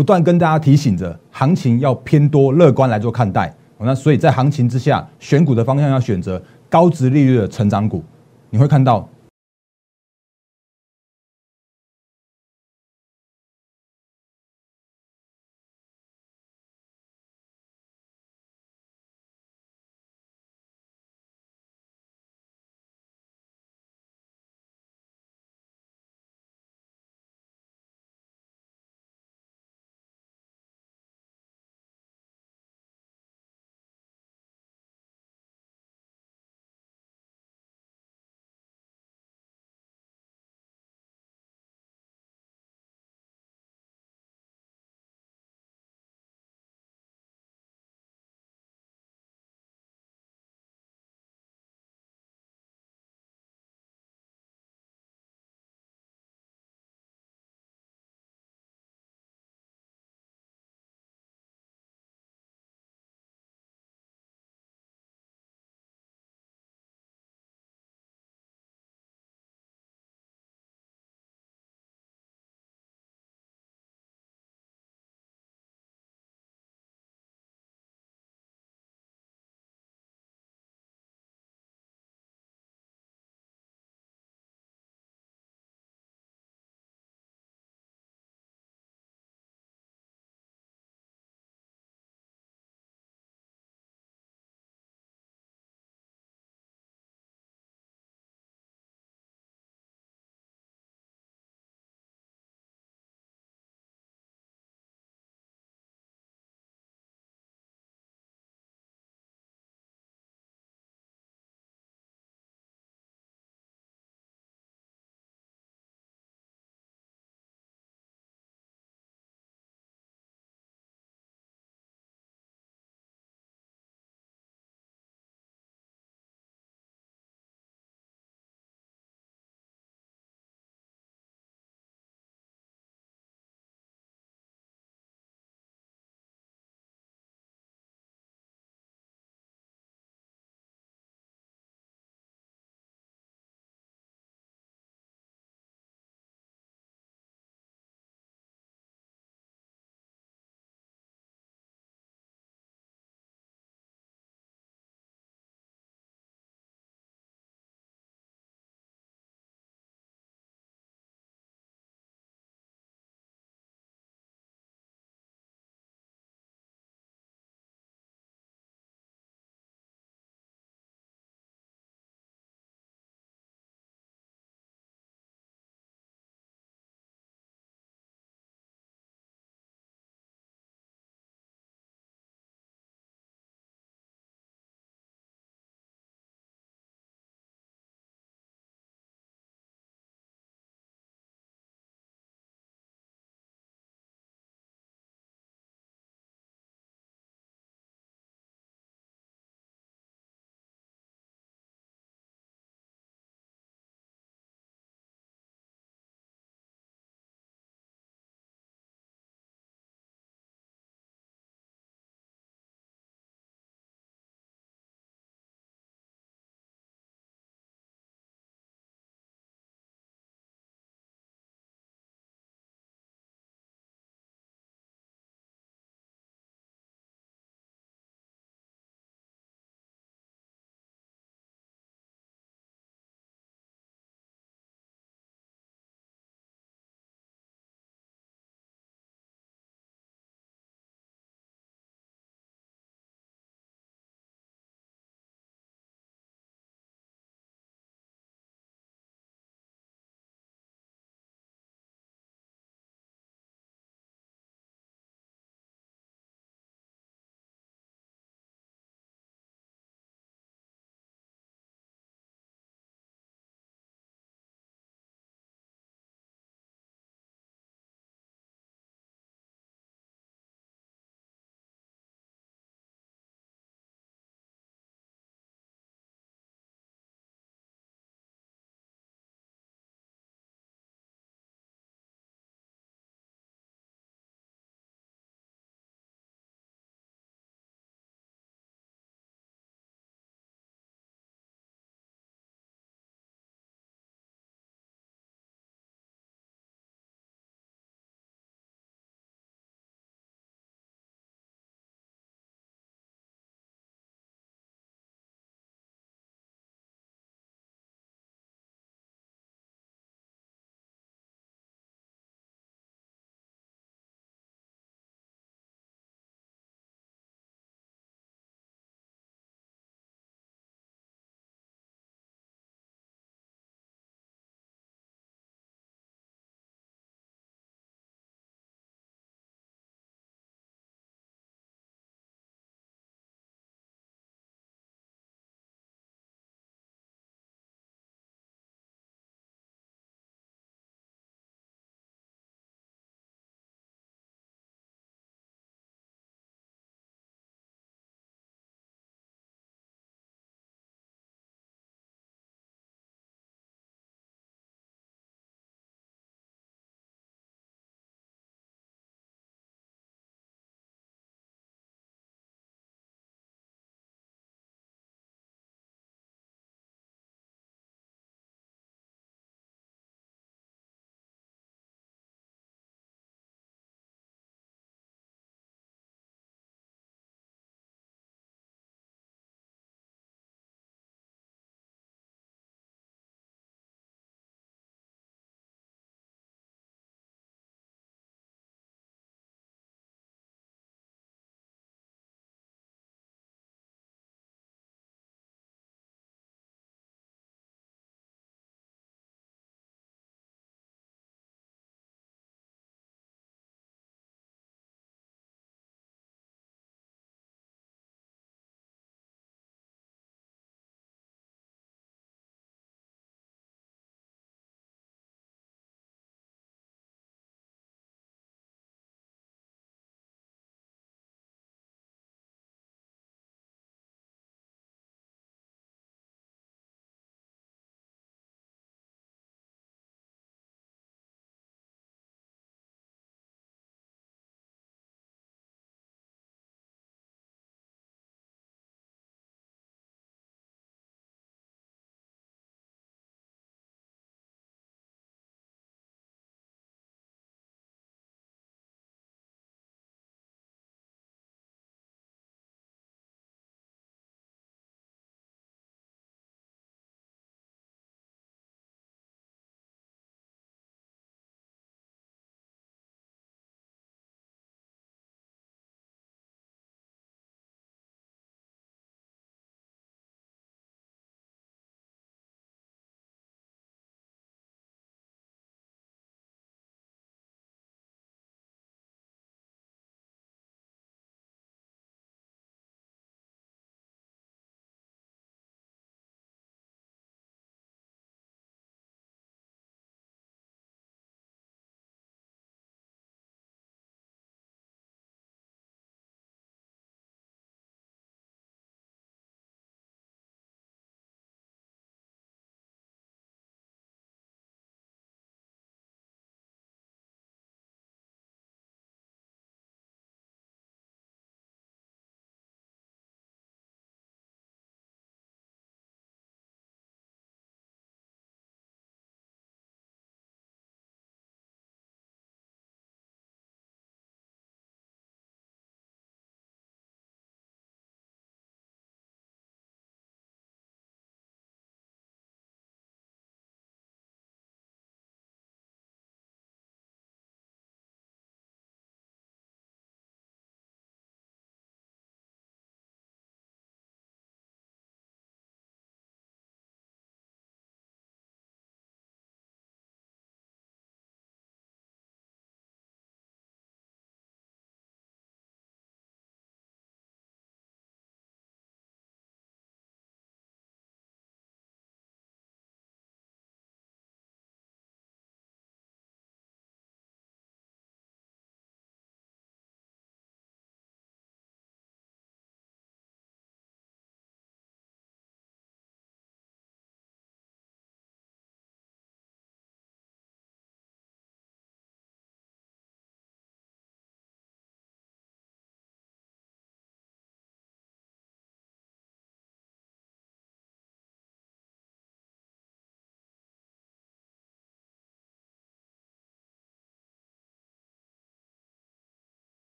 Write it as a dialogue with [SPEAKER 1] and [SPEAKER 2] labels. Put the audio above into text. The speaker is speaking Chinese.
[SPEAKER 1] 不断跟大家提醒着，行情要偏多乐观来做看待。那所以在行情之下，选股的方向要选择高值利率的成长股，你会看到。